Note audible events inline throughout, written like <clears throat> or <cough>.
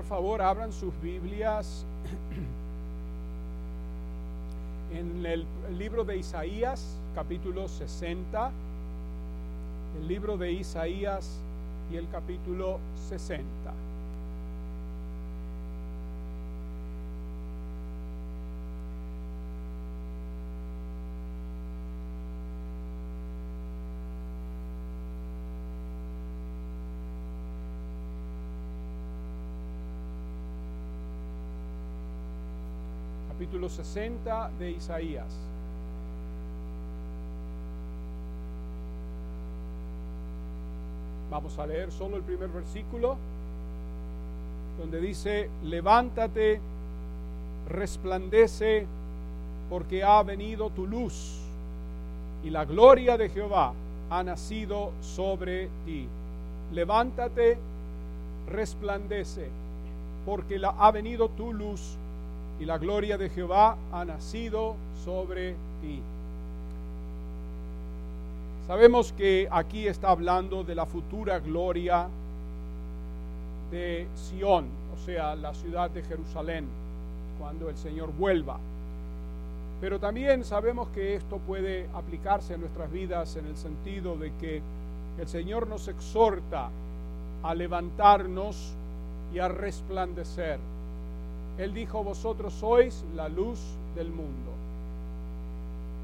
Por favor, abran sus Biblias <clears throat> en el libro de Isaías, capítulo 60. El libro de Isaías y el capítulo 60. Capítulo 60 de Isaías. Vamos a leer solo el primer versículo, donde dice, levántate, resplandece, porque ha venido tu luz, y la gloria de Jehová ha nacido sobre ti. Levántate, resplandece, porque la, ha venido tu luz, y la gloria de Jehová ha nacido sobre ti. Sabemos que aquí está hablando de la futura gloria de Sión, o sea, la ciudad de Jerusalén, cuando el Señor vuelva. Pero también sabemos que esto puede aplicarse a nuestras vidas en el sentido de que el Señor nos exhorta a levantarnos y a resplandecer. Él dijo, vosotros sois la luz del mundo.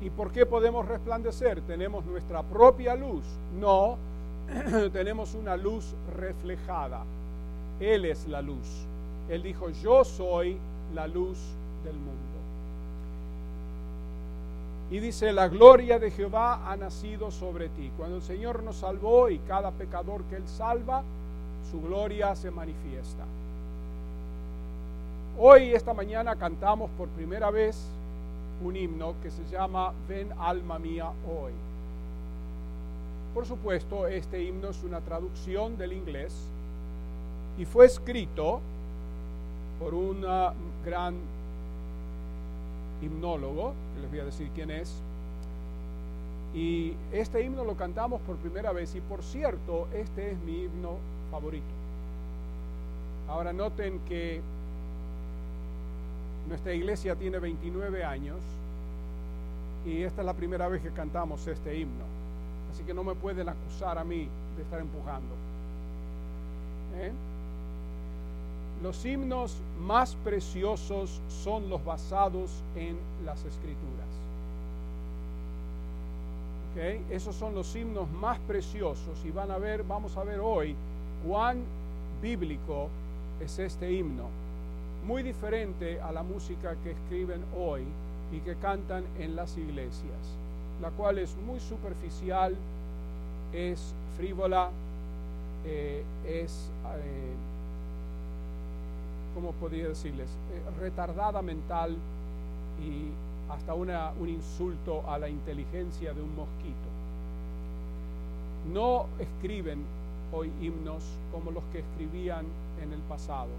¿Y por qué podemos resplandecer? ¿Tenemos nuestra propia luz? No, <clears throat> tenemos una luz reflejada. Él es la luz. Él dijo, yo soy la luz del mundo. Y dice, la gloria de Jehová ha nacido sobre ti. Cuando el Señor nos salvó y cada pecador que Él salva, su gloria se manifiesta. Hoy, esta mañana, cantamos por primera vez un himno que se llama Ven alma mía hoy. Por supuesto, este himno es una traducción del inglés y fue escrito por un gran himnólogo, que les voy a decir quién es. Y este himno lo cantamos por primera vez y por cierto, este es mi himno favorito. Ahora noten que nuestra iglesia tiene 29 años y esta es la primera vez que cantamos este himno. Así que no me pueden acusar a mí de estar empujando. ¿Eh? Los himnos más preciosos son los basados en las escrituras. Esos son los himnos más preciosos y van a ver, vamos a ver hoy cuán bíblico es este himno muy diferente a la música que escriben hoy y que cantan en las iglesias, la cual es muy superficial, es frívola, eh, es, eh, ¿cómo podría decirles?, eh, retardada mental y hasta una, un insulto a la inteligencia de un mosquito. No escriben hoy himnos como los que escribían en el pasado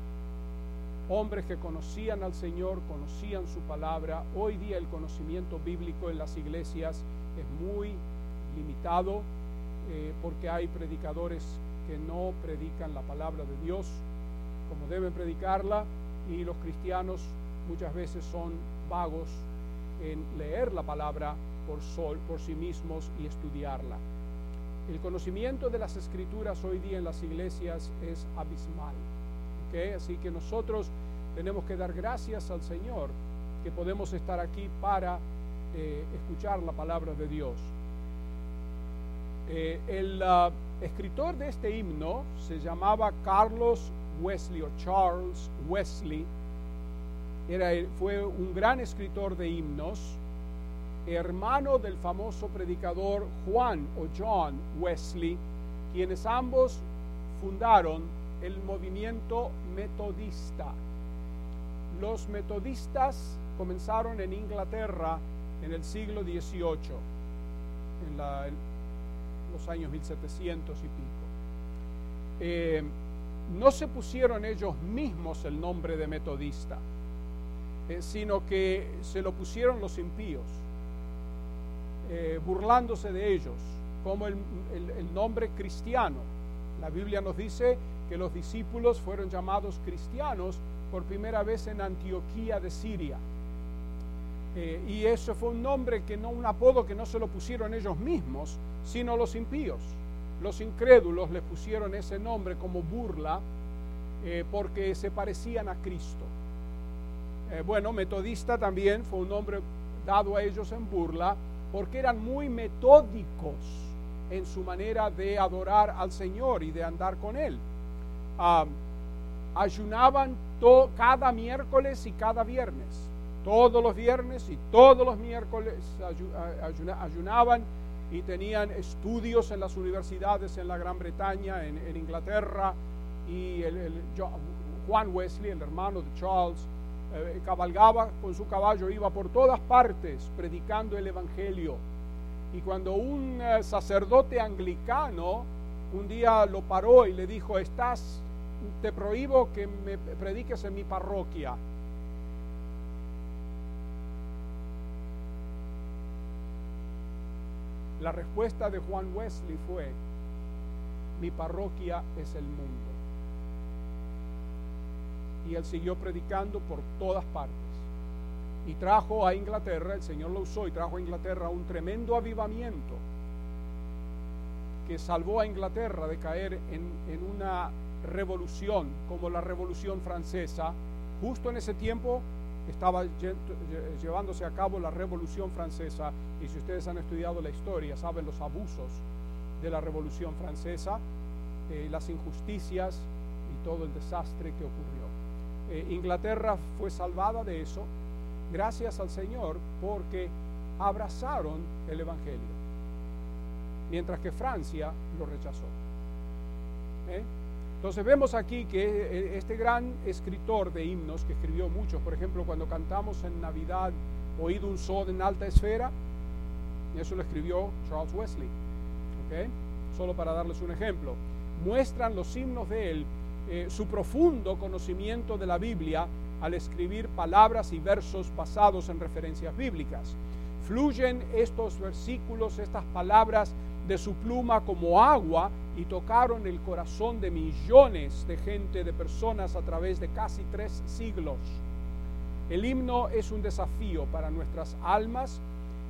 hombres que conocían al Señor, conocían su palabra. Hoy día el conocimiento bíblico en las iglesias es muy limitado eh, porque hay predicadores que no predican la palabra de Dios como deben predicarla y los cristianos muchas veces son vagos en leer la palabra por, sol, por sí mismos y estudiarla. El conocimiento de las escrituras hoy día en las iglesias es abismal. Así que nosotros tenemos que dar gracias al Señor que podemos estar aquí para eh, escuchar la palabra de Dios. Eh, el ah, escritor de este himno se llamaba Carlos Wesley o Charles Wesley. Era, fue un gran escritor de himnos, hermano del famoso predicador Juan o John Wesley, quienes ambos fundaron el movimiento metodista. Los metodistas comenzaron en Inglaterra en el siglo XVIII, en, los años 1700 y pico. Eh, no se pusieron ellos mismos el nombre de metodista, eh, sino que se lo pusieron los impíos, eh, burlándose de ellos, como el nombre cristiano. La Biblia nos dice que los discípulos fueron llamados cristianos por primera vez en Antioquía de Siria. Eh, y eso fue un nombre que no, un apodo que no se lo pusieron ellos mismos, sino los impíos. Los incrédulos les pusieron ese nombre como burla eh, porque se parecían a Cristo. Eh, bueno, metodista también fue un nombre dado a ellos en burla porque eran muy metódicos en su manera de adorar al Señor y de andar con Él. Ayunaban cada miércoles y cada viernes. Todos los viernes y todos los miércoles ayunaban y tenían estudios en las universidades en la Gran Bretaña, en, Inglaterra, y el, Juan Wesley, el hermano de Charles, eh, cabalgaba con su caballo, iba por todas partes predicando el Evangelio. Y cuando un eh, sacerdote anglicano un día lo paró y le dijo, estás, te prohíbo que me prediques en mi parroquia. La respuesta de Juan Wesley fue, mi parroquia es el mundo. Y él siguió predicando por todas partes. Y trajo a Inglaterra, el Señor lo usó y trajo a Inglaterra un tremendo avivamiento que salvó a Inglaterra de caer en, en una revolución como la Revolución Francesa. Justo en ese tiempo estaba llevándose a cabo la Revolución Francesa y si ustedes han estudiado la historia saben los abusos de la Revolución Francesa, eh, las injusticias y todo el desastre que ocurrió. Eh, Inglaterra fue salvada de eso gracias al Señor porque abrazaron el Evangelio, mientras que Francia lo rechazó. ¿Eh? Entonces vemos aquí que eh, este gran escritor de himnos, que escribió muchos, por ejemplo, cuando cantamos en Navidad, oído un sol en alta esfera, eso lo escribió Charles Wesley. ¿okay? Solo para darles un ejemplo. Muestran los himnos de él eh, su profundo conocimiento de la Biblia al escribir palabras y versos basados en referencias bíblicas. Fluyen estos versículos, estas palabras de su pluma como agua y tocaron el corazón de millones de gente, de personas a través de casi tres siglos. El himno es un desafío para nuestras almas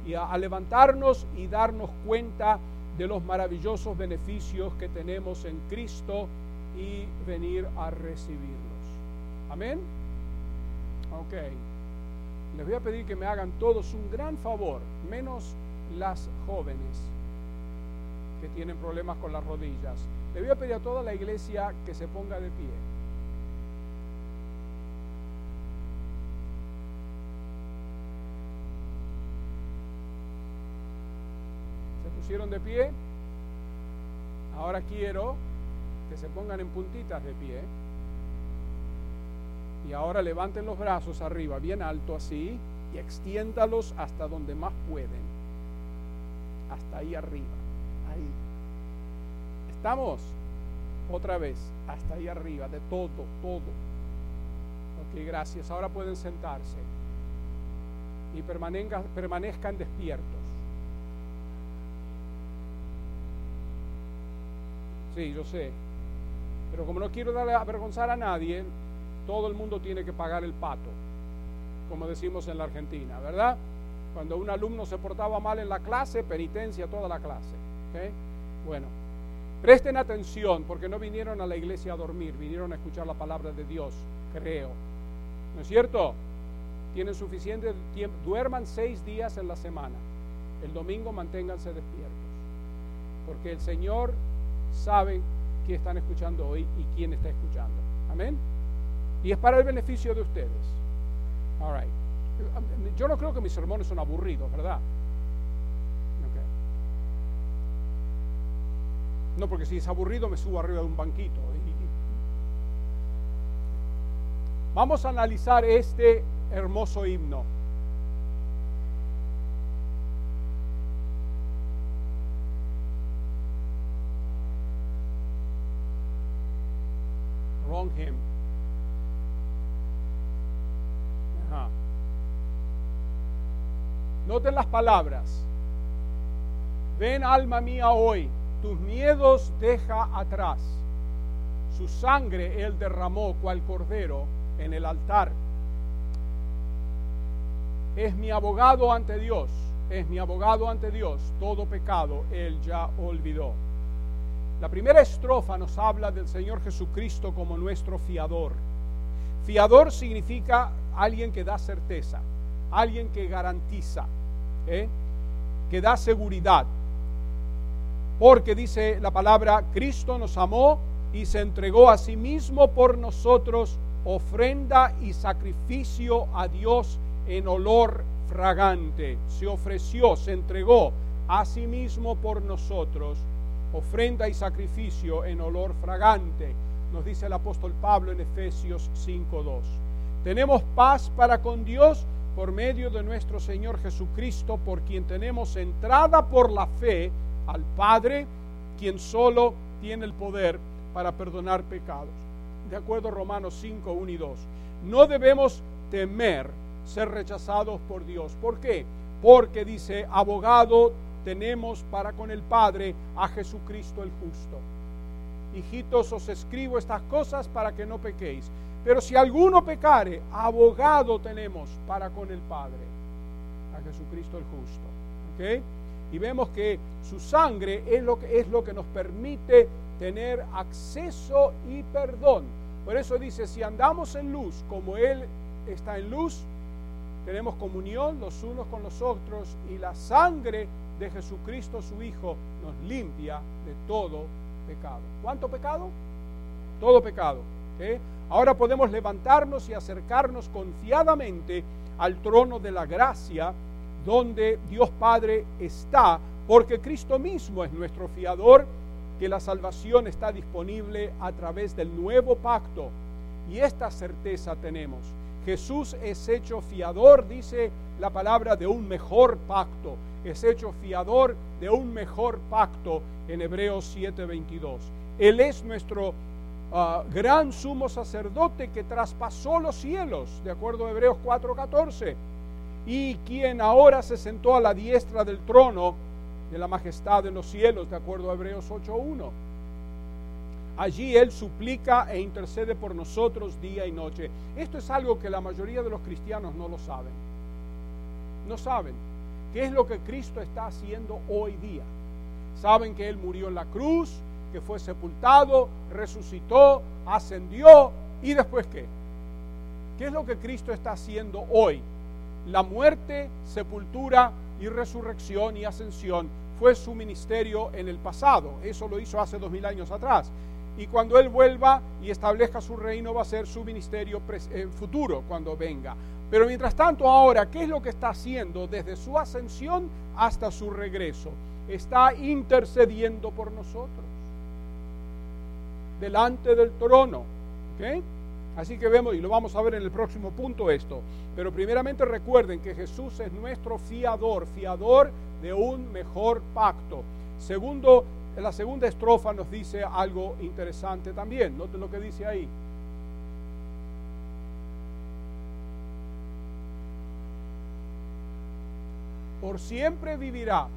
y a, levantarnos y darnos cuenta de los maravillosos beneficios que tenemos en Cristo y venir a recibirlos. Amén. Ok. Les voy a pedir que me hagan todos un gran favor, menos las jóvenes tienen problemas con las rodillas. Le voy a pedir a toda la iglesia que se ponga de pie. ¿Se pusieron de pie? Ahora quiero que se pongan en puntitas de pie. Y ahora levanten los brazos arriba, bien alto así, y extiéndalos hasta donde más pueden. Hasta ahí arriba. ¿Estamos? Otra vez, hasta ahí arriba, de todo, todo. Ok, gracias. Ahora pueden sentarse y permanezcan, permanezcan despiertos. Sí, yo sé. Pero como no quiero darle avergonzar a nadie, todo el mundo tiene que pagar el pato, como decimos en la Argentina, ¿verdad? Cuando un alumno se portaba mal en la clase, penitencia toda la clase. Bueno, presten atención porque no vinieron a la iglesia a dormir, vinieron a escuchar la palabra de Dios, creo. ¿No es cierto? Tienen suficiente tiempo, duerman seis días en la semana. El domingo manténganse despiertos, porque el Señor sabe quién están escuchando hoy y quién está escuchando. Amén. Y es para el beneficio de ustedes. All right. Yo no creo que mis sermones son aburridos, ¿verdad? No, porque si es aburrido me subo arriba de un banquito. Vamos a analizar este hermoso himno. Wrong hymn. Noten las palabras. Ven alma mía hoy tus miedos deja atrás. su sangre Él derramó cual cordero en el altar. Es mi abogado ante Dios, es mi abogado ante Dios, todo pecado Él ya olvidó. La primera estrofa nos habla del Señor Jesucristo como nuestro fiador. Fiador significa alguien que da certeza, alguien que garantiza, ¿eh? que da seguridad. Porque dice la palabra, Cristo nos amó y se entregó a sí mismo por nosotros, ofrenda y sacrificio a Dios en olor fragante. Se ofreció, se entregó a sí mismo por nosotros, ofrenda y sacrificio en olor fragante, nos dice el apóstol Pablo en Efesios 5.2. Tenemos paz para con Dios por medio de nuestro Señor Jesucristo, por quien tenemos entrada por la fe al Padre, quien solo tiene el poder para perdonar pecados. De acuerdo a Romanos 5, 1 y 2. No debemos temer ser rechazados por Dios. ¿Por qué? Porque dice, abogado tenemos para con el Padre a Jesucristo el justo. Hijitos, os escribo estas cosas para que no pequéis. Pero si alguno pecare, abogado tenemos para con el Padre, a Jesucristo el justo. ¿Okay? Y vemos que su sangre es lo que, es lo que nos permite tener acceso y perdón. Por eso dice, si andamos en luz como Él está en luz, tenemos comunión los unos con los otros y la sangre de Jesucristo su Hijo nos limpia de todo pecado. ¿Cuánto pecado? Todo pecado. Ahora podemos levantarnos y acercarnos confiadamente al trono de la gracia donde Dios Padre está, porque Cristo mismo es nuestro fiador que la salvación está disponible a través del nuevo pacto. Y esta certeza tenemos. Jesús es hecho fiador, dice la palabra, de un mejor pacto. Es hecho fiador de un mejor pacto en Hebreos 7:22. Él es nuestro ah, gran sumo sacerdote que traspasó los cielos, de acuerdo a Hebreos 4:14, y quien ahora se sentó a la diestra del trono de la majestad en los cielos, de acuerdo a Hebreos 8.1. Allí Él suplica e intercede por nosotros día y noche. Esto es algo que la mayoría de los cristianos no lo saben. No saben qué es lo que Cristo está haciendo hoy día. Saben que Él murió en la cruz, que fue sepultado, resucitó, ascendió y después qué. ¿Qué es lo que Cristo está haciendo hoy? La muerte, sepultura y resurrección y ascensión fue su ministerio en el pasado. Eso lo hizo hace dos mil años atrás. Y cuando Él vuelva y establezca su reino va a ser su ministerio futuro cuando venga. Pero mientras tanto ahora, ¿qué es lo que está haciendo desde su ascensión hasta su regreso? Está intercediendo por nosotros. Delante del trono. ¿okay? Así que vemos, y lo vamos a ver en el próximo punto esto, pero primeramente recuerden que Jesús es nuestro fiador, fiador de un mejor pacto. Segundo, la segunda estrofa nos dice algo interesante también, noten lo que dice ahí. Por siempre vivirá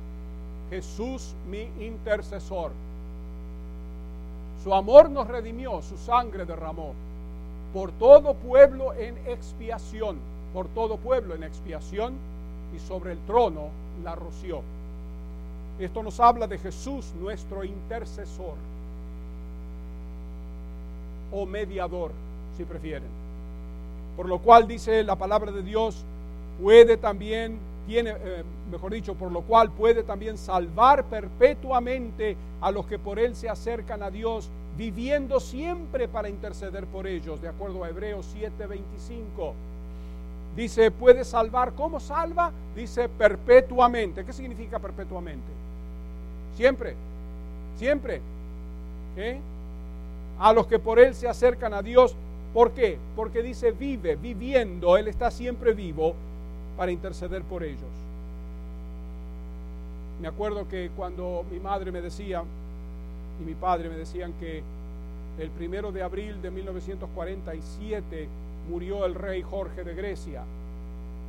Jesús mi intercesor. Su amor nos redimió, su sangre derramó por todo pueblo en expiación, por todo pueblo en expiación, y sobre el trono la roció. Esto nos habla de Jesús, nuestro intercesor, o mediador, si prefieren. Por lo cual dice la palabra de Dios, puede también, tiene, eh, mejor dicho, por lo cual puede también salvar perpetuamente a los que por él se acercan a Dios viviendo siempre para interceder por ellos, de acuerdo a Hebreos 7:25. Dice, puede salvar, ¿cómo salva? Dice perpetuamente. ¿Qué significa perpetuamente? Siempre, siempre. A los que por Él se acercan a Dios, ¿por qué? Porque dice vive, viviendo, Él está siempre vivo para interceder por ellos. Me acuerdo que cuando mi madre me decía, y mi padre me decían que el primero de abril de 1947 murió el rey Jorge de Grecia.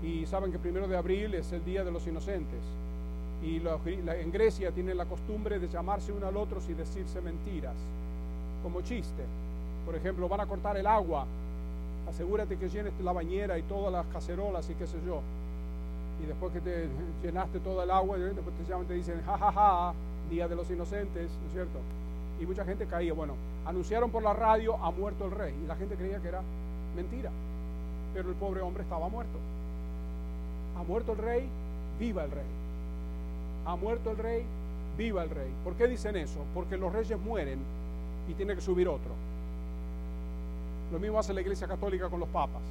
Y saben que el primero de abril es el Día de los Inocentes. Y en Grecia tienen la costumbre de llamarse uno al otro y decirse mentiras, como chiste. Por ejemplo, van a cortar el agua. Asegúrate que llenes la bañera y todas las cacerolas y qué sé yo. Y después que te llenaste todo el agua, después te llaman y te dicen, jajaja, ja, ja, Día de los Inocentes, ¿no es cierto? Y mucha gente caía. Bueno, anunciaron por la radio, ha muerto el rey. Y la gente creía que era mentira. Pero el pobre hombre estaba muerto. Ha muerto el rey, viva el rey. Ha muerto el rey, viva el rey. ¿Por qué dicen eso? Porque los reyes mueren y tiene que subir otro. Lo mismo hace la iglesia católica con los papas.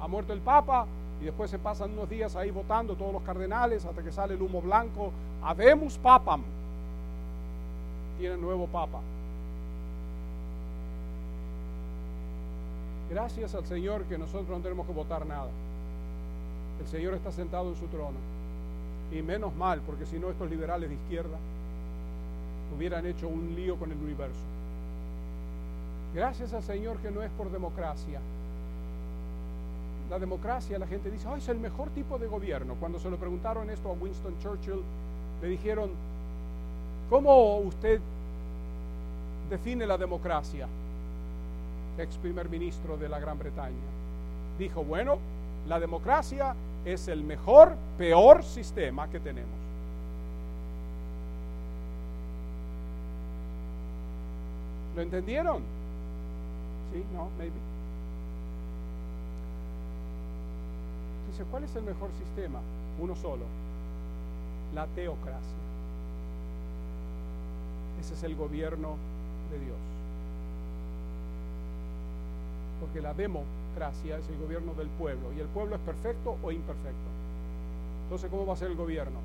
Ha muerto el papa y después se pasan unos días ahí votando todos los cardenales hasta que sale el humo blanco. Habemos papam. Tiene nuevo papa. Gracias al Señor que nosotros no tenemos que votar nada. El Señor está sentado en su trono. Y menos mal, porque si no estos liberales de izquierda hubieran hecho un lío con el universo. Gracias al Señor que no es por democracia. La democracia, la gente dice, oh, es el mejor tipo de gobierno. Cuando se lo preguntaron esto a Winston Churchill, le dijeron, ¿cómo usted define la democracia? Ex primer ministro de la Gran Bretaña. Dijo, bueno, la democracia es el mejor, peor sistema que tenemos. ¿Lo entendieron? ¿Sí? ¿No? Maybe. Dice, ¿cuál es el mejor sistema? Uno solo. La teocracia. Ese es el gobierno de Dios. Porque la democracia es el gobierno del pueblo. ¿Y el pueblo es perfecto o imperfecto? Entonces, ¿cómo va a ser el gobierno?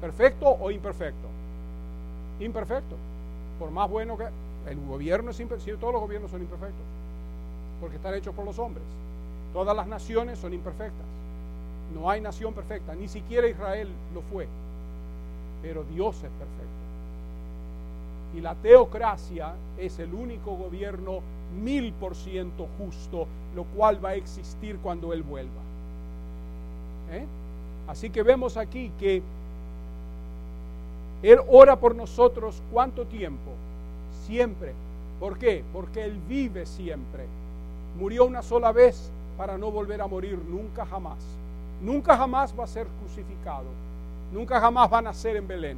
¿Perfecto o imperfecto? Imperfecto. Por más bueno que... El gobierno es imperfecto. Todos los gobiernos son imperfectos. Porque están hechos por los hombres. Todas las naciones son imperfectas. No hay nación perfecta. Ni siquiera Israel lo fue. Pero Dios es perfecto. Y la teocracia es el único gobierno mil por ciento justo, lo cual va a existir cuando Él vuelva. ¿Eh? Así que vemos aquí que Él ora por nosotros cuánto tiempo? Siempre. ¿Por qué? Porque Él vive siempre. Murió una sola vez para no volver a morir nunca jamás. Nunca jamás va a ser crucificado. Nunca jamás va a nacer en Belén.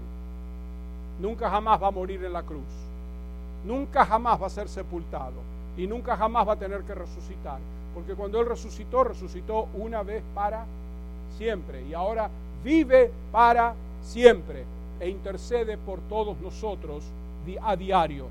Nunca jamás va a morir en la cruz. Nunca jamás va a ser sepultado. Y nunca jamás va a tener que resucitar. Porque cuando Él resucitó, resucitó una vez para siempre. Y ahora vive para siempre. E intercede por todos nosotros a diario.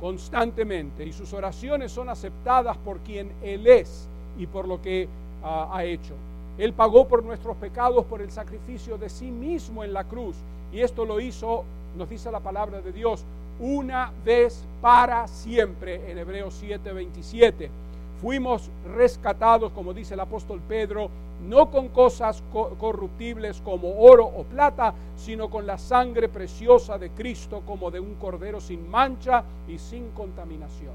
Constantemente. Y sus oraciones son aceptadas por quien Él es y por lo que ah, ha hecho. Él pagó por nuestros pecados por el sacrificio de sí mismo en la cruz. Y esto lo hizo, nos dice la palabra de Dios, una vez para siempre en Hebreos 7:27. Fuimos rescatados, como dice el apóstol Pedro, no con cosas corruptibles como oro o plata, sino con la sangre preciosa de Cristo como de un cordero sin mancha y sin contaminación.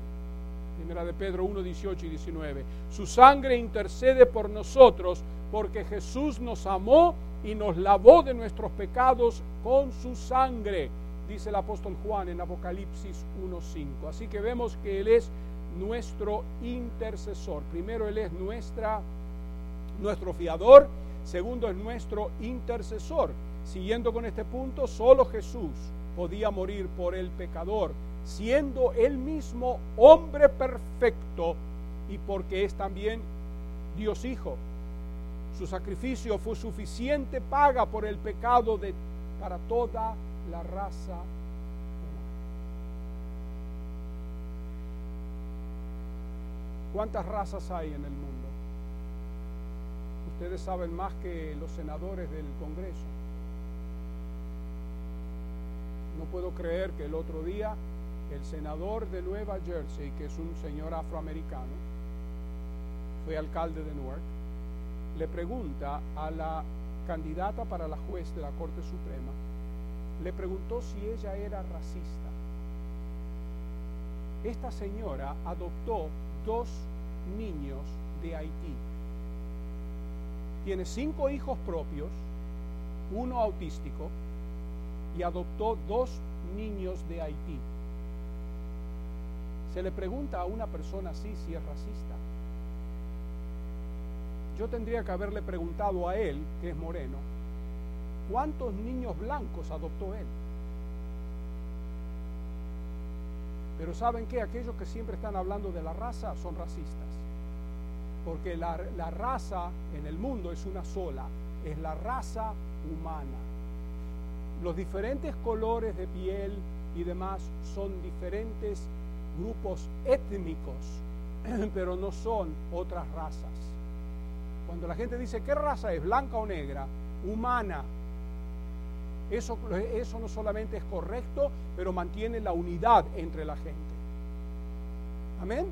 Primera de Pedro 1, 18 y 19. Su sangre intercede por nosotros porque Jesús nos amó y nos lavó de nuestros pecados con su sangre, dice el apóstol Juan en Apocalipsis 1.5. Así que vemos que Él es nuestro intercesor. Primero, Él es nuestra, nuestro fiador. Segundo, es nuestro intercesor. Siguiendo con este punto, solo Jesús podía morir por el pecador, siendo él mismo hombre perfecto y porque es también Dios Hijo. Su sacrificio fue suficiente paga por el pecado de, para toda la raza humana. ¿Cuántas razas hay en el mundo? Ustedes saben más que los senadores del Congreso. No puedo creer que el otro día el senador de Nueva Jersey, que es un señor afroamericano, fue alcalde de Newark, le pregunta a la candidata para la juez de la Corte Suprema, le preguntó si ella era racista. Esta señora adoptó dos niños de Haití. Tiene cinco hijos propios, uno autístico, y adoptó dos niños de Haití. se le pregunta a una persona así si es racista. Yo tendría que haberle preguntado a él, que es moreno, ¿cuántos niños blancos adoptó él? Pero ¿saben qué? Aquellos que siempre están hablando de la raza son racistas. Porque la, la raza en el mundo es una sola, es la raza humana. Los diferentes colores de piel y demás son diferentes grupos étnicos, <clears throat> pero no son otras razas. Cuando la gente dice, ¿qué raza es? ¿Blanca o negra? Humana. Eso, eso no solamente es correcto, pero mantiene la unidad entre la gente. Amén.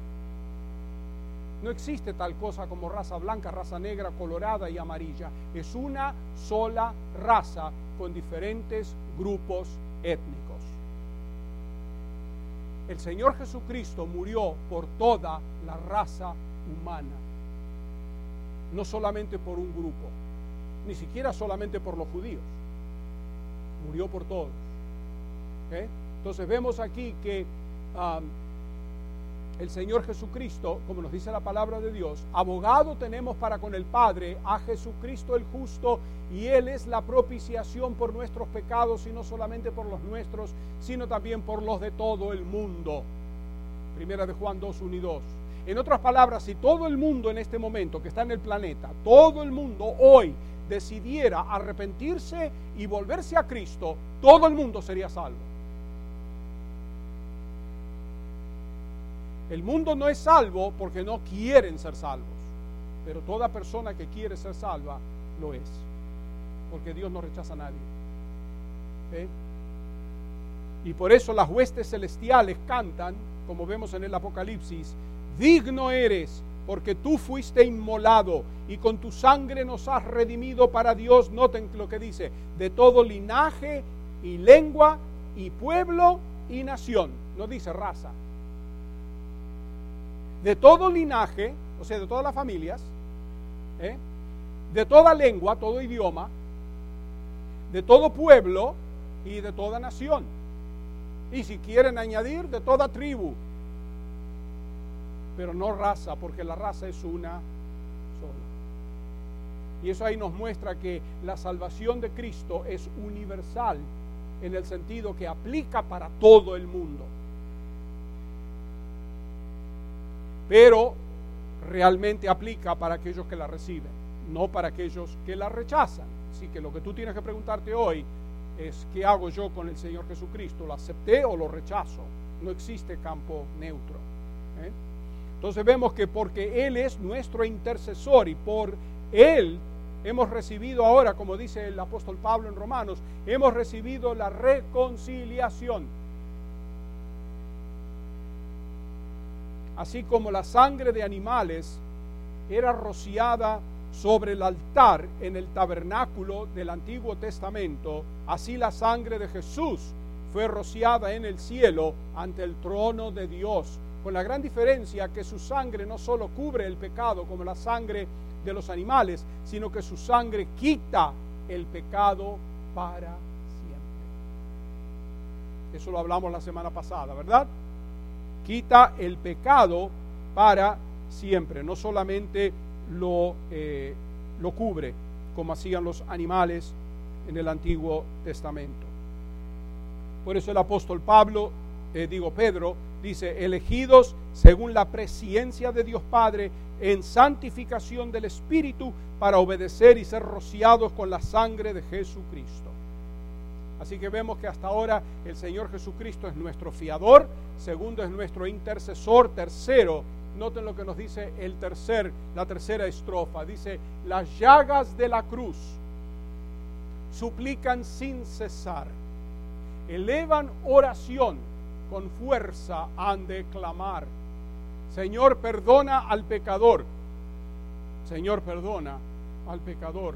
No existe tal cosa como raza blanca, raza negra, colorada y amarilla. Es una sola raza con diferentes grupos étnicos. El Señor Jesucristo murió por toda la raza humana, no solamente por un grupo, ni siquiera solamente por los judíos, murió por todos. Entonces vemos aquí que el Señor Jesucristo, como nos dice la palabra de Dios, abogado tenemos para con el Padre a Jesucristo el justo, y Él es la propiciación por nuestros pecados, y no solamente por los nuestros, sino también por los de todo el mundo. Primera de Juan 2, 1 y 2. En otras palabras, si todo el mundo en este momento que está en el planeta, todo el mundo hoy decidiera arrepentirse y volverse a Cristo, todo el mundo sería salvo. El mundo no es salvo porque no quieren ser salvos, pero toda persona que quiere ser salva lo es, porque Dios no rechaza a nadie. Y por eso las huestes celestiales cantan, como vemos en el Apocalipsis, digno eres porque tú fuiste inmolado y con tu sangre nos has redimido para Dios. Noten lo que dice, de todo linaje y lengua y pueblo y nación. No dice raza, de todo linaje, o sea, de todas las familias, ¿eh? de toda lengua, todo idioma, de todo pueblo y de toda nación. Y si quieren añadir, de toda tribu. Pero no raza, porque la raza es una sola. Y eso ahí nos muestra que la salvación de Cristo es universal en el sentido que aplica para todo el mundo. pero realmente aplica para aquellos que la reciben, no para aquellos que la rechazan. Así que lo que tú tienes que preguntarte hoy es, ¿qué hago yo con el Señor Jesucristo? ¿Lo acepté o lo rechazo? No existe campo neutro. ¿eh? Entonces vemos que porque Él es nuestro intercesor y por Él hemos recibido ahora, como dice el apóstol Pablo en Romanos, hemos recibido la reconciliación. Así como la sangre de animales era rociada sobre el altar en el tabernáculo del Antiguo Testamento, así la sangre de Jesús fue rociada en el cielo ante el trono de Dios, con la gran diferencia que su sangre no solo cubre el pecado como la sangre de los animales, sino que su sangre quita el pecado para siempre. Eso lo hablamos la semana pasada, ¿verdad? quita el pecado para siempre, no solamente lo, eh, lo cubre como hacían los animales en el Antiguo Testamento. Por eso el apóstol Pablo, eh, digo Pedro, dice, elegidos según la presencia de Dios Padre en santificación del Espíritu para obedecer y ser rociados con la sangre de Jesucristo. Así que vemos que hasta ahora el Señor Jesucristo es nuestro fiador, segundo es nuestro intercesor, tercero, noten lo que nos dice el tercer, la tercera estrofa, dice, las llagas de la cruz suplican sin cesar, elevan oración, con fuerza han de clamar. Señor, perdona al pecador. Señor, perdona al pecador.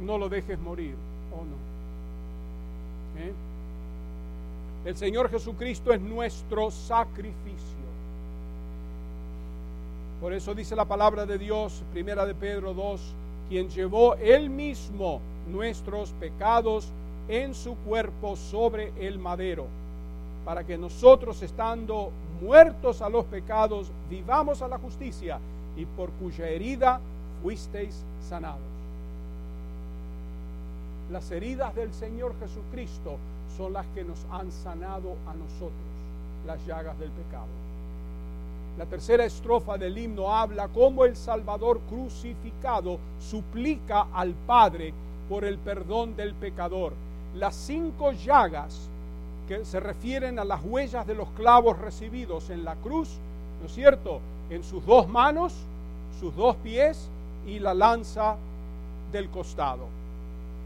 No lo dejes morir, ¿o no? ¿Eh? El Señor Jesucristo es nuestro sacrificio. Por eso dice la palabra de Dios, primera de Pedro 2, quien llevó él mismo nuestros pecados en su cuerpo sobre el madero, para que nosotros estando muertos a los pecados, vivamos a la justicia y por cuya herida fuisteis sanados. Las heridas del Señor Jesucristo son las que nos han sanado a nosotros, las llagas del pecado. La tercera estrofa del himno habla cómo el Salvador crucificado suplica al Padre por el perdón del pecador. Las cinco llagas que se refieren a las huellas de los clavos recibidos en la cruz, ¿no es cierto? En sus dos manos, sus dos pies y la lanza del costado.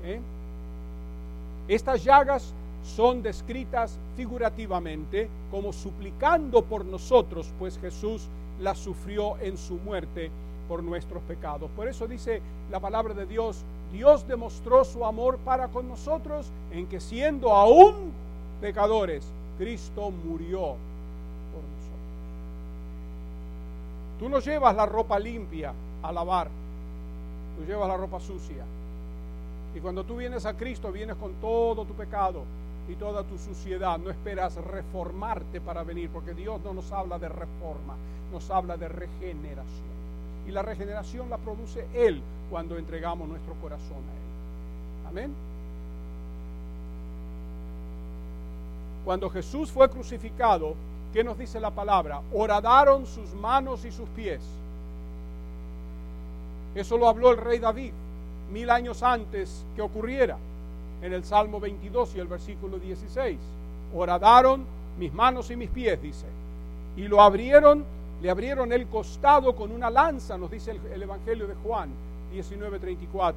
¿eh? Estas llagas son descritas figurativamente como suplicando por nosotros, pues Jesús las sufrió en su muerte por nuestros pecados. Por eso dice la palabra de Dios, Dios demostró su amor para con nosotros en que siendo aún pecadores, Cristo murió por nosotros. Tú no llevas la ropa limpia a lavar, tú llevas la ropa sucia. Y cuando tú vienes a Cristo, vienes con todo tu pecado y toda tu suciedad. No esperas reformarte para venir, porque Dios no nos habla de reforma, nos habla de regeneración. Y la regeneración la produce Él cuando entregamos nuestro corazón a Él. Amén. Cuando Jesús fue crucificado, ¿qué nos dice la palabra? Horadaron sus manos y sus pies. Eso lo habló el rey David mil años antes que ocurriera, en el Salmo 22 y el versículo 16. Horadaron mis manos y mis pies, dice. Y lo abrieron, le abrieron el costado con una lanza, nos dice el, el Evangelio de Juan 19:34.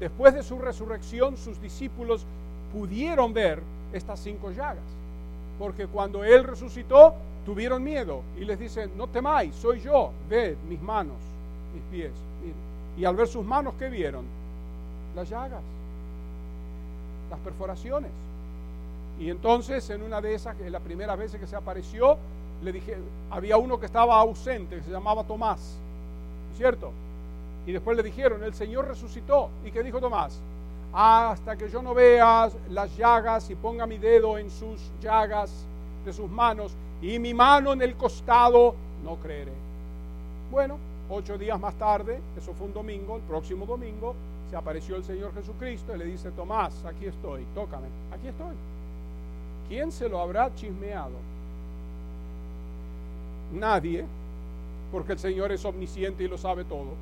Después de su resurrección, sus discípulos pudieron ver estas cinco llagas. Porque cuando Él resucitó, tuvieron miedo y les dice, no temáis, soy yo, ved mis manos, mis pies. Y al ver sus manos, ¿qué vieron? Las llagas, las perforaciones. Y entonces en una de esas, en la primera vez que se apareció, le dije, había uno que estaba ausente, que se llamaba Tomás, ¿cierto? Y después le dijeron, el Señor resucitó. ¿Y qué dijo Tomás? Hasta que yo no vea las llagas y ponga mi dedo en sus llagas de sus manos y mi mano en el costado, no creeré. Bueno, ocho días más tarde, eso fue un domingo, el próximo domingo, se apareció el Señor Jesucristo y le dice, Tomás, aquí estoy, tócame, aquí estoy. ¿Quién se lo habrá chismeado? Nadie, porque el Señor es omnisciente y lo sabe todo.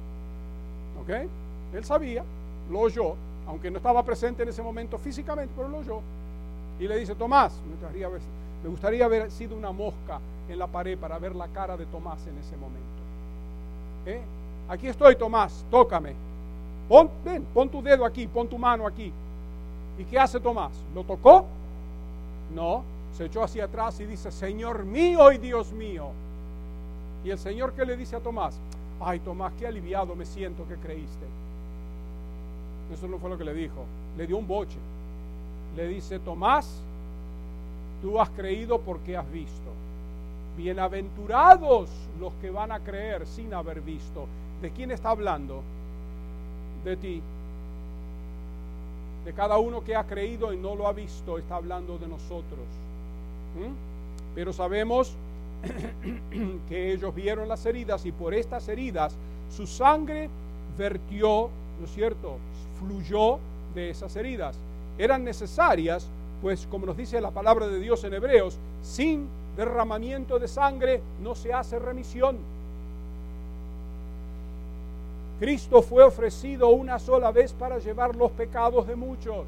¿Ok? Él sabía, lo oyó, aunque no estaba presente en ese momento físicamente, pero lo oyó. Y le dice, Tomás, me gustaría haber sido una mosca en la pared para ver la cara de Tomás en ese momento. ¿Eh? Aquí estoy, Tomás, tócame. Ven, pon tu dedo aquí, pon tu mano aquí. ¿Y qué hace Tomás? ¿Lo tocó? No, se echó hacia atrás y dice, Señor mío y Dios mío. Y el Señor que le dice a Tomás, ay Tomás, qué aliviado me siento que creíste. Eso no fue lo que le dijo. Le dio un boche. Le dice, Tomás, tú has creído porque has visto. Bienaventurados los que van a creer sin haber visto. ¿De quién está hablando? De ti. De cada uno que ha creído y no lo ha visto, está hablando de nosotros. ¿Mm? Pero sabemos <clears throat> que ellos vieron las heridas y por estas heridas su sangre vertió, ¿no es cierto?, fluyó de esas heridas. Eran necesarias, pues como nos dice la palabra de Dios en Hebreos, sin derramamiento de sangre no se hace remisión. Cristo fue ofrecido una sola vez para llevar los pecados de muchos,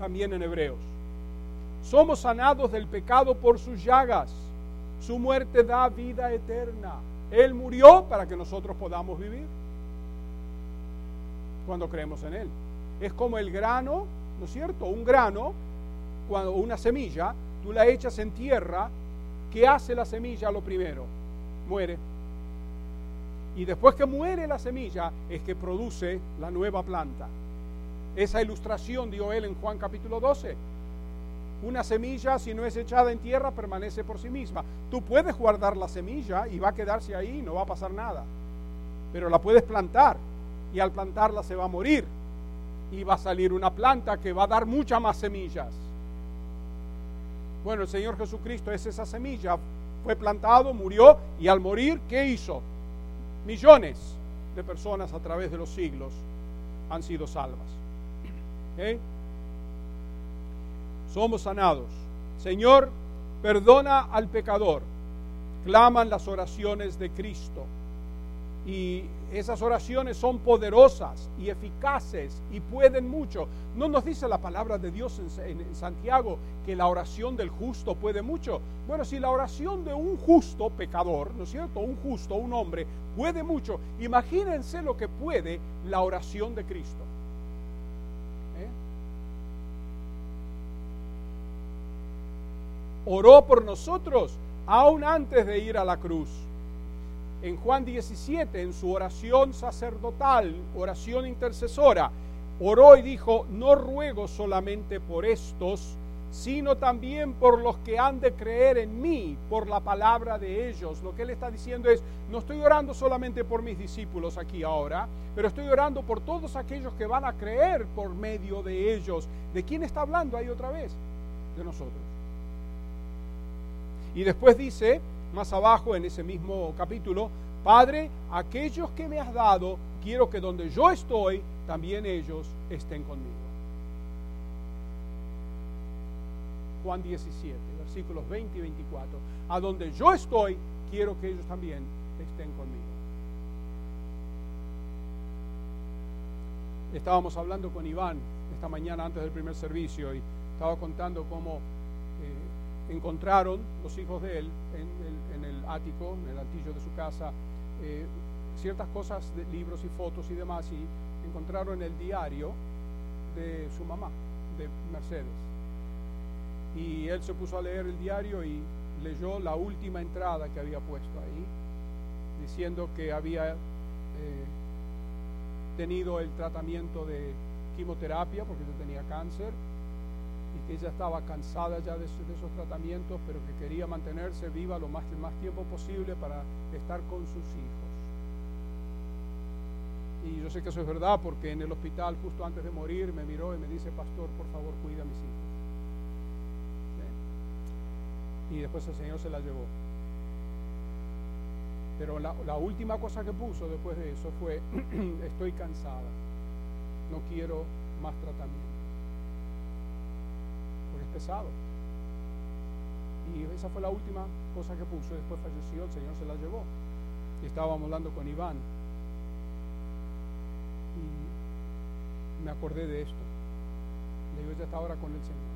también en Hebreos. Somos sanados del pecado por sus llagas. Su muerte da vida eterna. Él murió para que nosotros podamos vivir cuando creemos en Él. Es como el grano, ¿no es cierto? Un grano, cuando una semilla, tú la echas en tierra, ¿qué hace la semilla lo primero? Muere. Y después que muere la semilla es que produce la nueva planta. Esa ilustración dio él en Juan capítulo 12. Una semilla, si no es echada en tierra, permanece por sí misma. Tú puedes guardar la semilla y va a quedarse ahí, no va a pasar nada. Pero la puedes plantar y al plantarla se va a morir y va a salir una planta que va a dar muchas más semillas. Bueno, el Señor Jesucristo es esa semilla, fue plantado, murió y al morir, ¿qué hizo? Millones de personas a través de los siglos han sido salvas. Somos sanados. Señor, perdona al pecador. Claman las oraciones de Cristo. Y esas oraciones son poderosas y eficaces y pueden mucho. ¿No nos dice la palabra de Dios en, Santiago que la oración del justo puede mucho? Bueno, si la oración de un justo pecador, ¿no es cierto? Un justo, un hombre, puede mucho. Imagínense lo que puede la oración de Cristo. ¿Eh? Oró por nosotros aún antes de ir a la cruz en Juan 17, en su oración sacerdotal, oración intercesora, oró y dijo, no ruego solamente por estos, sino también por los que han de creer en mí, por la palabra de ellos. Lo que él está diciendo es, no estoy orando solamente por mis discípulos aquí ahora, pero estoy orando por todos aquellos que van a creer por medio de ellos. ¿De quién está hablando ahí otra vez? De nosotros. Y después dice, más abajo en ese mismo capítulo, Padre, aquellos que me has dado, quiero que donde yo estoy, también ellos estén conmigo. Juan 17, versículos 20 y 24. A donde yo estoy, quiero que ellos también estén conmigo. Estábamos hablando con Iván esta mañana antes del primer servicio y estaba contando cómo encontraron los hijos de él en ático, en el altillo de su casa, eh, ciertas cosas, de libros y fotos y demás, y encontraron el diario de su mamá, de Mercedes. Y él se puso a leer el diario y leyó la última entrada que había puesto ahí, diciendo que había eh, tenido el tratamiento de quimioterapia porque yo tenía cáncer ella estaba cansada ya de, esos tratamientos, pero que quería mantenerse viva lo más, tiempo posible para estar con sus hijos. Y yo sé que eso es verdad porque en el hospital, justo antes de morir, me miró y me dice, pastor, por favor, cuida a mis hijos. Y después el Señor se la llevó. Pero la última cosa que puso después de eso fue, <clears throat> estoy cansada, no quiero más tratamiento pesado. Y esa fue la última cosa que puso. Después falleció, el Señor se la llevó. Y estábamos hablando con Iván. Y me acordé de esto. Le digo, ella está ahora con el Señor.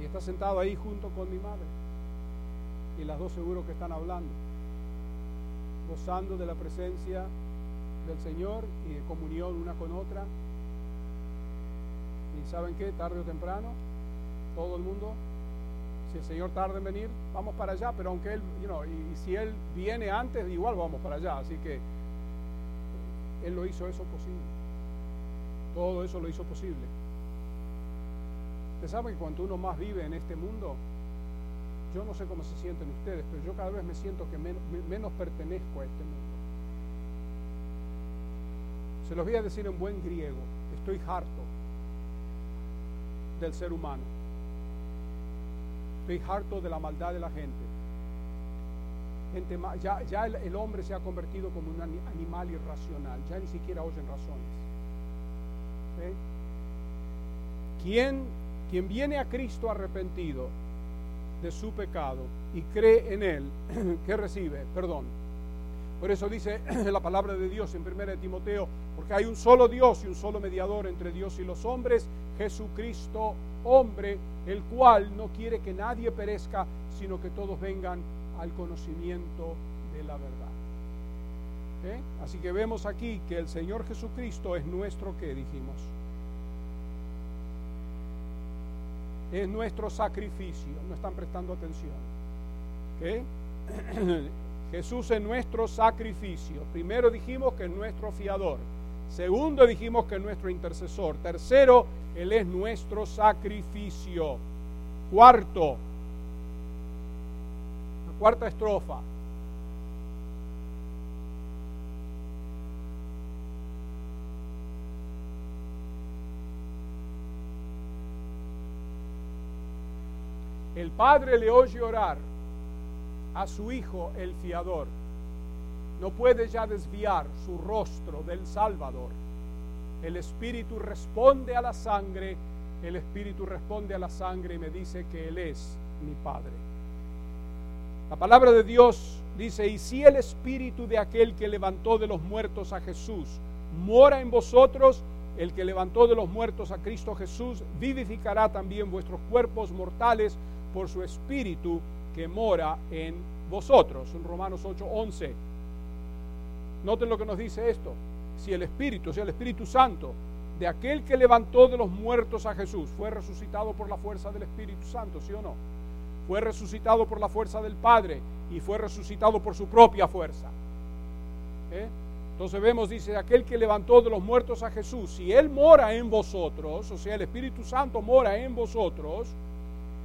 Y está sentado ahí junto con mi madre. Y las dos seguro que están hablando. Gozando de la presencia del Señor y de comunión una con otra saben qué, tarde o temprano, todo el mundo, si el Señor tarda en venir, vamos para allá, pero aunque Él, y, si Él viene antes, igual vamos para allá. Así que Él lo hizo eso posible. Todo eso lo hizo posible. Ustedes saben que cuando uno más vive en este mundo, yo no sé cómo se sienten ustedes, pero yo cada vez me siento que menos, menos pertenezco a este mundo. Se los voy a decir en buen griego, estoy harto del ser humano. Estoy harto de la maldad de la gente. gente ya, el, hombre se ha convertido como un animal irracional, ya ni siquiera oyen razones. Quien, quien viene a Cristo arrepentido de su pecado y cree en Él, <clears throat> que recibe? Perdón. Por eso dice <clears throat> la palabra de Dios en 1 Timoteo, porque hay un solo Dios y un solo mediador entre Dios y los hombres, Jesucristo hombre, el cual no quiere que nadie perezca, sino que todos vengan al conocimiento de la verdad. ¿Eh? Así que vemos aquí que el Señor Jesucristo es nuestro, ¿qué dijimos? Es nuestro sacrificio, no están prestando atención. <clears throat> Jesús es nuestro sacrificio. Primero dijimos que es nuestro fiador. Segundo, dijimos que es nuestro intercesor. Tercero, Él es nuestro sacrificio. Cuarto, la cuarta estrofa. el Padre le oye orar a su Hijo el fiador, no puede ya desviar su rostro del Salvador. El Espíritu responde a la sangre, el Espíritu responde a la sangre y me dice que Él es mi Padre. La palabra de Dios dice, y si el Espíritu de aquel que levantó de los muertos a Jesús mora en vosotros, el que levantó de los muertos a Cristo Jesús vivificará también vuestros cuerpos mortales por su Espíritu que mora en vosotros. En Romanos 8:11. Noten lo que nos dice esto. Si el Espíritu, o sea, el Espíritu Santo, de aquel que levantó de los muertos a Jesús, fue resucitado por la fuerza del Espíritu Santo, ¿sí o no? Fue resucitado por la fuerza del Padre y fue resucitado por su propia fuerza. ¿Eh? Entonces vemos, dice, aquel que levantó de los muertos a Jesús, si Él mora en vosotros, o sea, el Espíritu Santo mora en vosotros,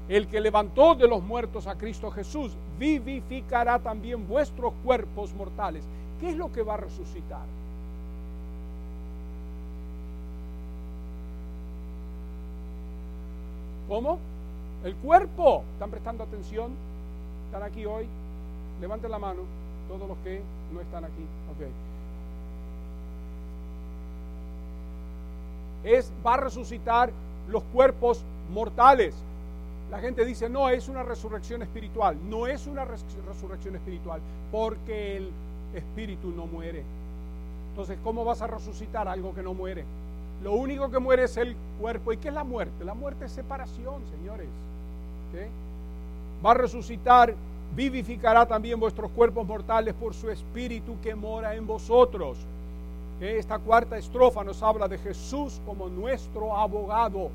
el que levantó de los muertos a Cristo Jesús, vivificará también vuestros cuerpos mortales. ¿Qué es lo que va a resucitar? ¿Cómo? El cuerpo. ¿Están prestando atención? ¿Están aquí hoy? Levanten la mano, todos los que no están aquí. Okay. Es, va a resucitar los cuerpos mortales. La gente dice, no, es una resurrección espiritual. No es una resurrección espiritual, porque el espíritu no muere. Entonces, ¿cómo vas a resucitar algo que no muere? Lo único que muere es el cuerpo. ¿Y qué es la muerte? La muerte es separación, señores. Va a resucitar, vivificará también vuestros cuerpos mortales por su espíritu que mora en vosotros. Esta cuarta estrofa nos habla de Jesús como nuestro abogado.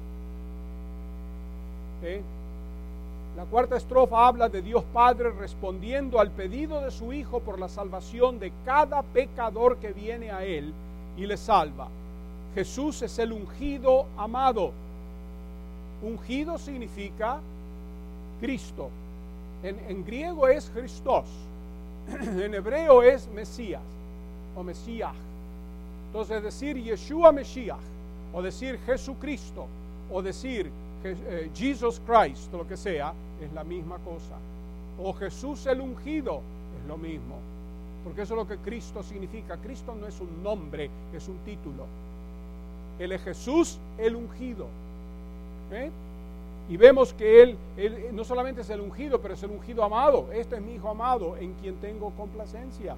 La cuarta estrofa habla de Dios Padre respondiendo al pedido de su Hijo por la salvación de cada pecador que viene a Él y le salva. Jesús es el ungido amado. Ungido significa Cristo. En, griego es Christos. <clears throat> En hebreo es Mesías o Mesías. Entonces decir Yeshua Mesías o decir Jesucristo o decir eh, Jesus Christ, lo que sea, es la misma cosa. O Jesús el ungido es lo mismo. Porque eso es lo que Cristo significa. Cristo no es un nombre, es un título. Él es Jesús el ungido. ¿eh? Y vemos que él, él, no solamente es el ungido, pero es el ungido amado. Este es mi Hijo amado en quien tengo complacencia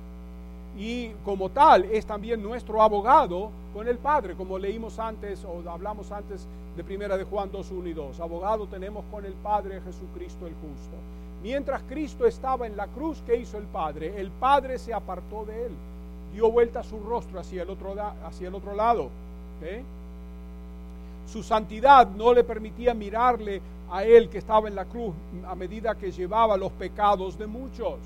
y como tal es también nuestro abogado con el Padre, como leímos antes o hablamos antes de primera de Juan 2, 1 y 2. Abogado tenemos con el Padre Jesucristo el justo. Mientras Cristo estaba en la cruz, ¿qué hizo el Padre? El Padre se apartó de él, dio vuelta su rostro hacia el otro, hacia el otro lado. Su santidad no le permitía mirarle a él que estaba en la cruz a medida que llevaba los pecados de muchos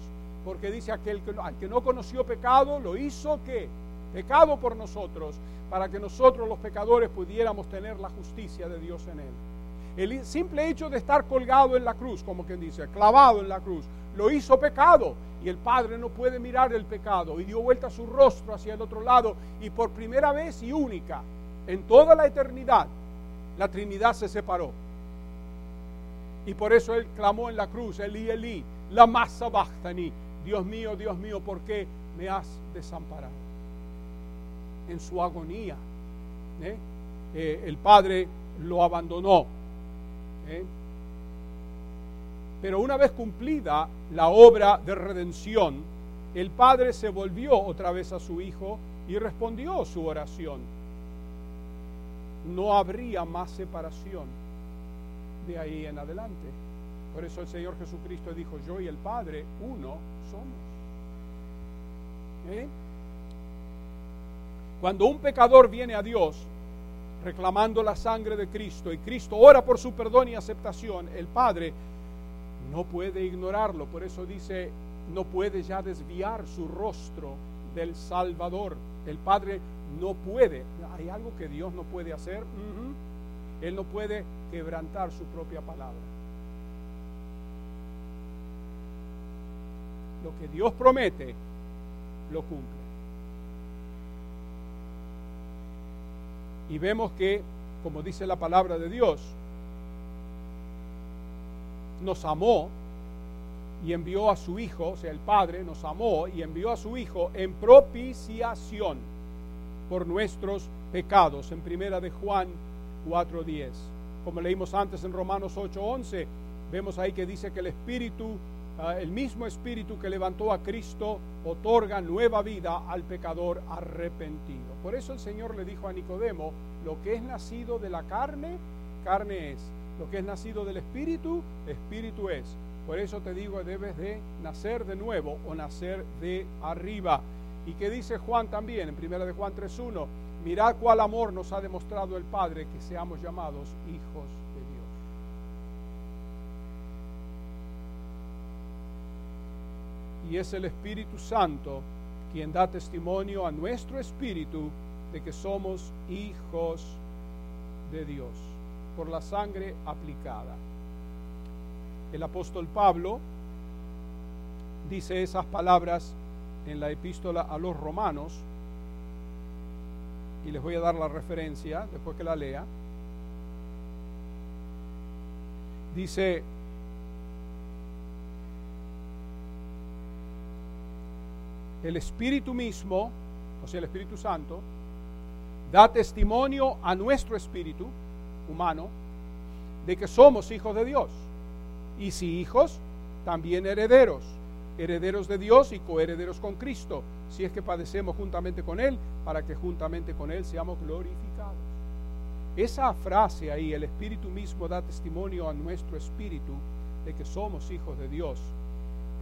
porque dice aquel que, al que no conoció pecado, lo hizo que pecado por nosotros, para que nosotros los pecadores pudiéramos tener la justicia de Dios en él. El simple hecho de estar colgado en la cruz, como quien dice, clavado en la cruz, lo hizo pecado. Y el Padre no puede mirar el pecado y dio vuelta su rostro hacia el otro lado. Y por primera vez y única en toda la eternidad, la Trinidad se separó. Y por eso Él clamó en la cruz, Eli, Eli, la masa bastani, Dios mío, Dios mío, ¿por qué me has desamparado? En su agonía, ¿eh? Eh, el Padre lo abandonó. ¿eh? Pero una vez cumplida la obra de redención, el Padre se volvió otra vez a su Hijo y respondió su oración. No habría más separación de ahí en adelante. Por eso el Señor Jesucristo dijo, yo y el Padre, uno somos. ¿Eh? Cuando un pecador viene a Dios reclamando la sangre de Cristo y Cristo ora por su perdón y aceptación, el Padre no puede ignorarlo. Por eso dice, no puede ya desviar su rostro del Salvador. El Padre no puede. ¿Hay algo que Dios no puede hacer? Él no puede quebrantar su propia palabra. lo que Dios promete, lo cumple. Y vemos que, como dice la palabra de Dios, nos amó y envió a su Hijo, o sea, el Padre nos amó y envió a su Hijo en propiciación por nuestros pecados, en primera de Juan 4.10. Como leímos antes en Romanos 8.11, vemos ahí que dice que el Espíritu, ah, el mismo Espíritu que levantó a Cristo, otorga nueva vida al pecador arrepentido. Por eso el Señor le dijo a Nicodemo, lo que es nacido de la carne, carne es. Lo que es nacido del Espíritu, Espíritu es. Por eso te digo, debes de nacer de nuevo o nacer de arriba. ¿Y qué dice Juan también en 1 de Juan 3.1? Mirad cuál amor nos ha demostrado el Padre que seamos llamados hijos de Dios. Y es el Espíritu Santo quien da testimonio a nuestro espíritu de que somos hijos de Dios por la sangre aplicada. El apóstol Pablo dice esas palabras en la epístola a los romanos, y les voy a dar la referencia después que la lea. Dice, el Espíritu mismo, o sea, el Espíritu Santo, da testimonio a nuestro espíritu humano de que somos hijos de Dios. Y si hijos, también herederos, herederos de Dios y coherederos con Cristo, si es que padecemos juntamente con Él, para que juntamente con Él seamos glorificados. Esa frase ahí, el Espíritu mismo da testimonio a nuestro espíritu de que somos hijos de Dios.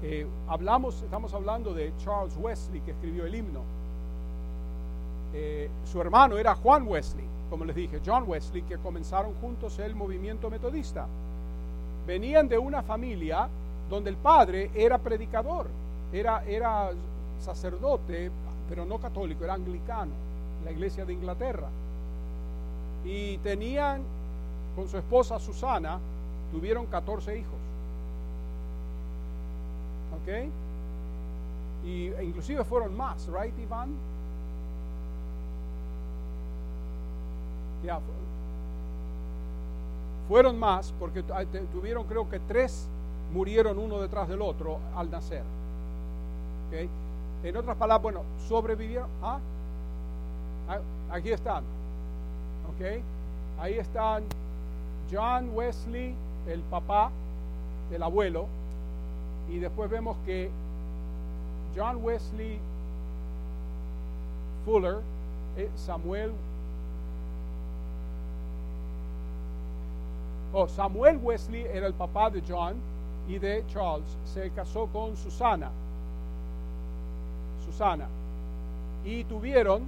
Eh, hablamos, estamos hablando de Charles Wesley que escribió el himno. Eh, su hermano era Juan Wesley, como les dije, John Wesley, que comenzaron juntos el movimiento metodista. Venían de una familia donde el padre era predicador, era, era sacerdote, pero no católico, era anglicano, la iglesia de Inglaterra. Y tenían, con su esposa Susana, tuvieron 14 hijos. ¿Ok? Y e inclusive fueron más, ¿right, Iván? Ya, fueron más porque tuvieron creo que tres murieron uno detrás del otro al nacer. ¿Okay? En otras palabras, bueno, sobrevivieron. ¿ah? ah aquí están. Ahí están John Wesley, el papá, el abuelo. Y después vemos que John Wesley Fuller, eh, Samuel oh, Samuel Wesley era el papá de John y de Charles. Se casó con Susana. Susana. Y tuvieron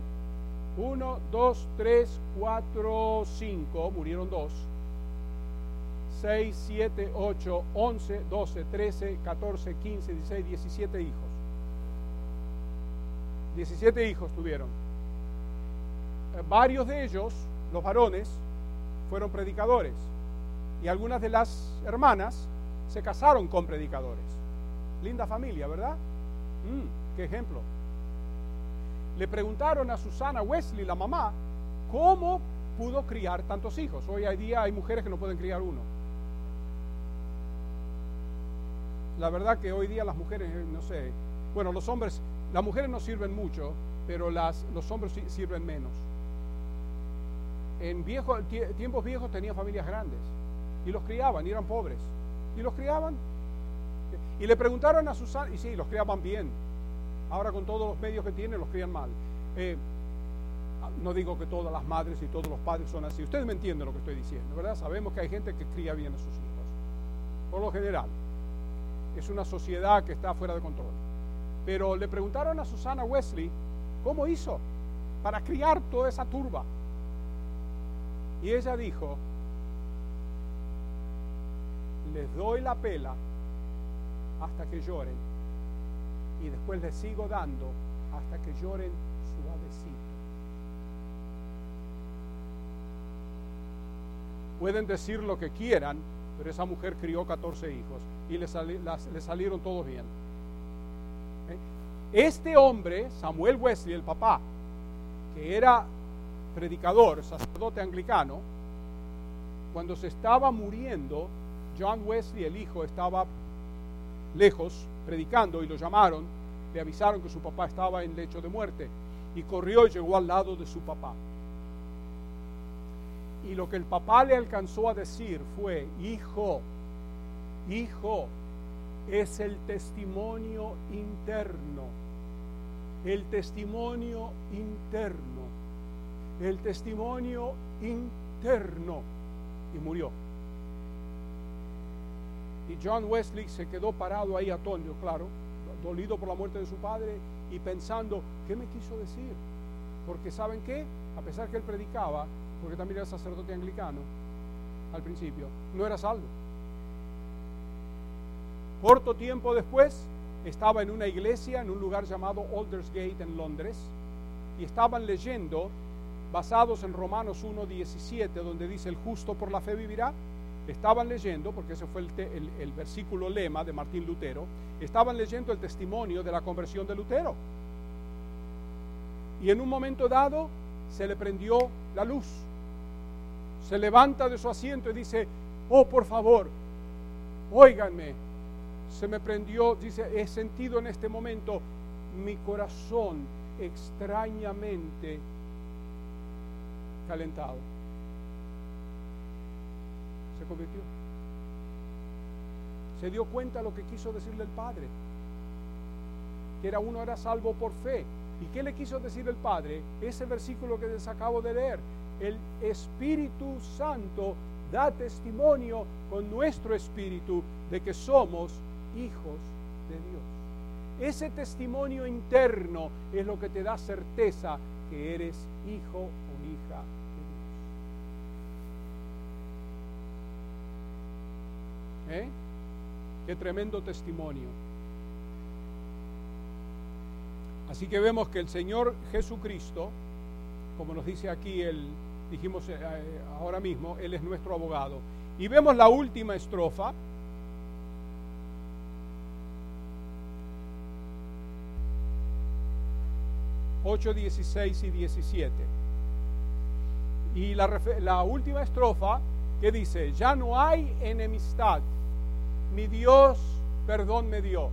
uno, dos, tres, cuatro, cinco, murieron dos. 6, 7, 8, 11, 12, 13, 14, 15, 16, 17 hijos. 17 hijos tuvieron. Eh, varios de ellos, los varones, fueron predicadores y algunas de las hermanas se casaron con predicadores. Linda familia, ¿verdad? Mm, qué ejemplo. Le preguntaron a Susana Wesley, la mamá, cómo pudo criar tantos hijos. Hoy hay día hay mujeres que no pueden criar uno. La verdad que hoy día las mujeres, eh, no sé, bueno, los hombres, las mujeres no sirven mucho, pero las, los hombres sirven menos. En viejos, tiempos viejos tenían familias grandes y los criaban y eran pobres. Y los criaban. Y le preguntaron a Susana, y sí, los criaban bien. Ahora con todos los medios que tienen, los crían mal. Eh, no digo que todas las madres y todos los padres son así. Ustedes me entienden lo que estoy diciendo, ¿verdad? Sabemos que hay gente que cría bien a sus hijos. Por lo general. Es una sociedad que está fuera de control. Pero le preguntaron a Susana Wesley cómo hizo para criar toda esa turba. Y ella dijo, les doy la pela hasta que lloren y después les sigo dando hasta que lloren suavecito. Pueden decir lo que quieran, pero esa mujer crió 14 hijos y le, salieron todos bien. ¿Eh? Este hombre, Samuel Wesley, el papá, que era predicador, sacerdote anglicano, cuando se estaba muriendo, John Wesley, el hijo, estaba lejos predicando y lo llamaron, le avisaron que su papá estaba en lecho de muerte y corrió y llegó al lado de su papá. Y lo que el papá le alcanzó a decir fue, hijo, hijo, es el testimonio interno, el testimonio interno, el testimonio interno. Y murió. Y John Wesley se quedó parado ahí atónito, claro, dolido por la muerte de su padre y pensando, ¿qué me quiso decir? Porque ¿saben qué? A pesar que él predicaba, porque también era sacerdote anglicano al principio, no era salvo. Corto tiempo después, estaba en una iglesia en un lugar llamado Aldersgate en Londres y estaban leyendo, basados en Romanos 1.17, donde dice el justo por la fe vivirá, estaban leyendo, porque ese fue el, el, versículo lema de Martín Lutero, estaban leyendo el testimonio de la conversión de Lutero. Y en un momento dado se le prendió la luz. Se levanta de su asiento y dice, oh por favor, óiganme, se me prendió, dice, he sentido en este momento mi corazón extrañamente calentado convirtió. Se dio cuenta lo que quiso decirle el Padre, que era uno era salvo por fe. ¿Y qué le quiso decir el Padre? Ese versículo que les acabo de leer. El Espíritu Santo da testimonio con nuestro espíritu de que somos hijos de Dios. Ese testimonio interno es lo que te da certeza que eres hijo o ¿Eh? Qué tremendo testimonio. Así que vemos que el Señor Jesucristo, como nos dice aquí, el, dijimos eh, eh, ahora mismo, Él es nuestro abogado. Y vemos la última estrofa. Ocho, dieciséis y 17. Y la última estrofa que dice, ya no hay enemistad mi Dios perdón me dio.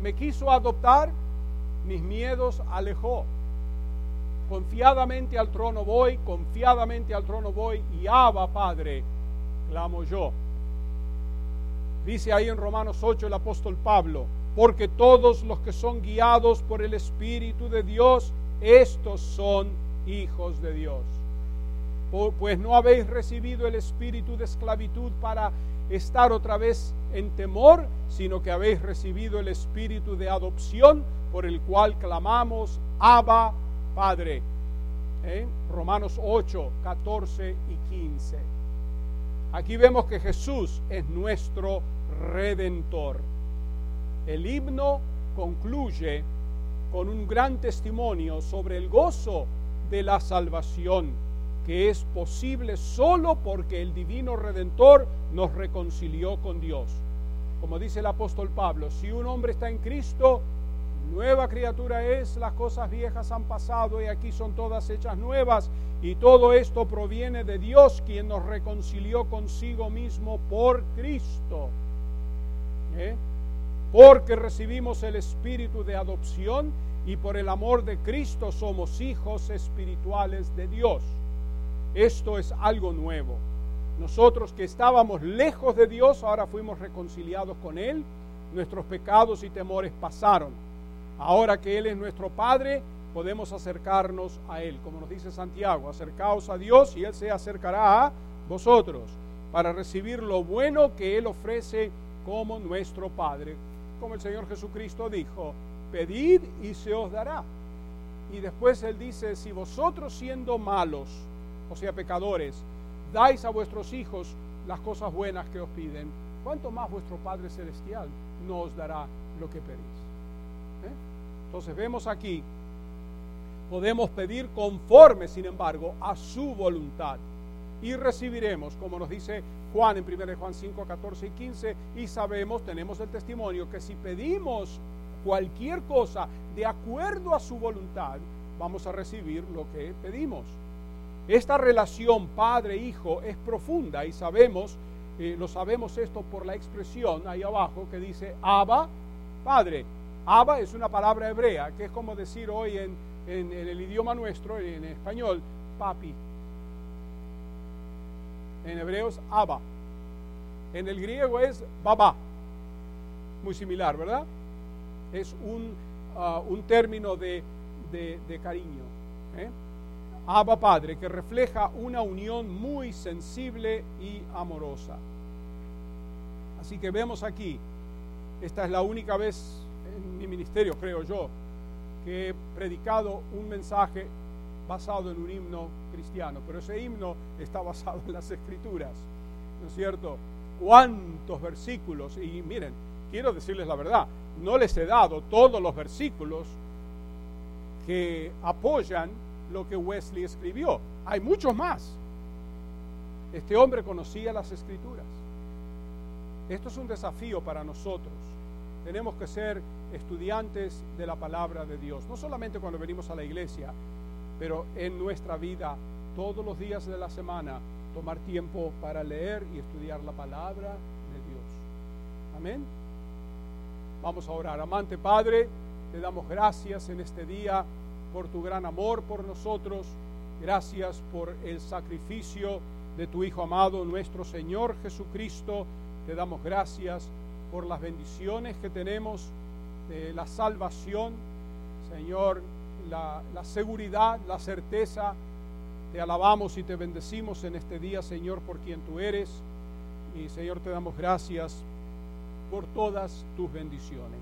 Me quiso adoptar, mis miedos alejó. Confiadamente al trono voy, confiadamente al trono voy, y Abba Padre, clamo yo. Dice ahí en Romanos 8 el apóstol Pablo, porque todos los que son guiados por el Espíritu de Dios, estos son hijos de Dios. Pues no habéis recibido el espíritu de esclavitud para estar otra vez en temor, sino que habéis recibido el espíritu de adopción por el cual clamamos, Abba, Padre. ¿Eh? Romanos 8, 14 y 15. Aquí vemos que Jesús es nuestro redentor. El himno concluye con un gran testimonio sobre el gozo de la salvación que es posible solo porque el divino redentor nos reconcilió con Dios. Como dice el apóstol Pablo, si un hombre está en Cristo, nueva criatura es, las cosas viejas han pasado y aquí son todas hechas nuevas. Y todo esto proviene de Dios, quien nos reconcilió consigo mismo por Cristo. ¿Eh? Porque recibimos el espíritu de adopción y por el amor de Cristo somos hijos espirituales de Dios. Esto es algo nuevo. Nosotros que estábamos lejos de Dios, ahora fuimos reconciliados con Él. Nuestros pecados y temores pasaron. Ahora que Él es nuestro Padre, podemos acercarnos a Él. Como nos dice Santiago, acercaos a Dios y Él se acercará a vosotros para recibir lo bueno que Él ofrece como nuestro Padre. Como el Señor Jesucristo dijo, pedid y se os dará. Y después Él dice, si vosotros siendo malos, o sea, pecadores, dais a vuestros hijos las cosas buenas que os piden, ¿cuánto más vuestro Padre Celestial no os dará lo que pedís? ¿Eh? Entonces vemos aquí, podemos pedir conforme, sin embargo, a su voluntad. Y recibiremos, como nos dice Juan en 1 Juan 5, 14 y 15, y sabemos, tenemos el testimonio, que si pedimos cualquier cosa de acuerdo a su voluntad, vamos a recibir lo que pedimos. Esta relación padre-hijo es profunda y sabemos eh, lo sabemos esto por la expresión ahí abajo que dice Abba, Padre. Abba es una palabra hebrea, que es como decir hoy en, en, el idioma nuestro, en español, papi. En hebreo es Abba. En el griego es Baba. Muy similar, ¿verdad? Es un, ah, un término de, de, cariño. ¿eh? Abba Padre, que refleja una unión muy sensible y amorosa. Así que vemos aquí, esta es la única vez en mi ministerio, creo yo, que he predicado un mensaje basado en un himno cristiano, pero ese himno está basado en las escrituras, ¿no es cierto? ¿Cuántos versículos? Y miren, quiero decirles la verdad, no les he dado todos los versículos que apoyan lo que Wesley escribió. Hay muchos más. Este hombre conocía las escrituras. Esto es un desafío para nosotros. Tenemos que ser estudiantes de la palabra de Dios, no solamente cuando venimos a la iglesia, pero en nuestra vida, todos los días de la semana, tomar tiempo para leer y estudiar la palabra de Dios. Amén. Vamos a orar. Amante Padre, te damos gracias en este día por tu gran amor por nosotros. Gracias por el sacrificio de tu Hijo amado, nuestro Señor Jesucristo. Te damos gracias por las bendiciones que tenemos la salvación, Señor, la seguridad, la certeza. Te alabamos y te bendecimos en este día, Señor, por quien tú eres. Y Señor, te damos gracias por todas tus bendiciones.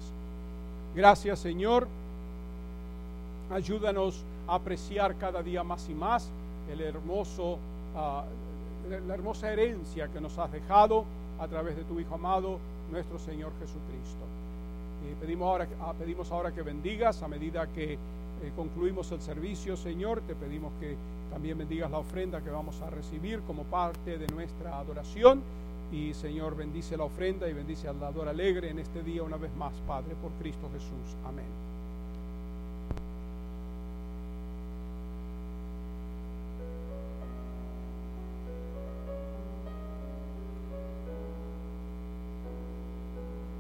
Gracias, Señor. Ayúdanos a apreciar cada día más y más el hermoso, ah, la hermosa herencia que nos has dejado a través de tu Hijo amado, nuestro Señor Jesucristo. Y pedimos, ahora, ah, pedimos ahora que bendigas a medida que eh, concluimos el servicio, Señor. Te pedimos que también bendigas la ofrenda que vamos a recibir como parte de nuestra adoración. Y Señor, bendice la ofrenda y bendice al dador alegre en este día una vez más, Padre, por Cristo Jesús. Amén.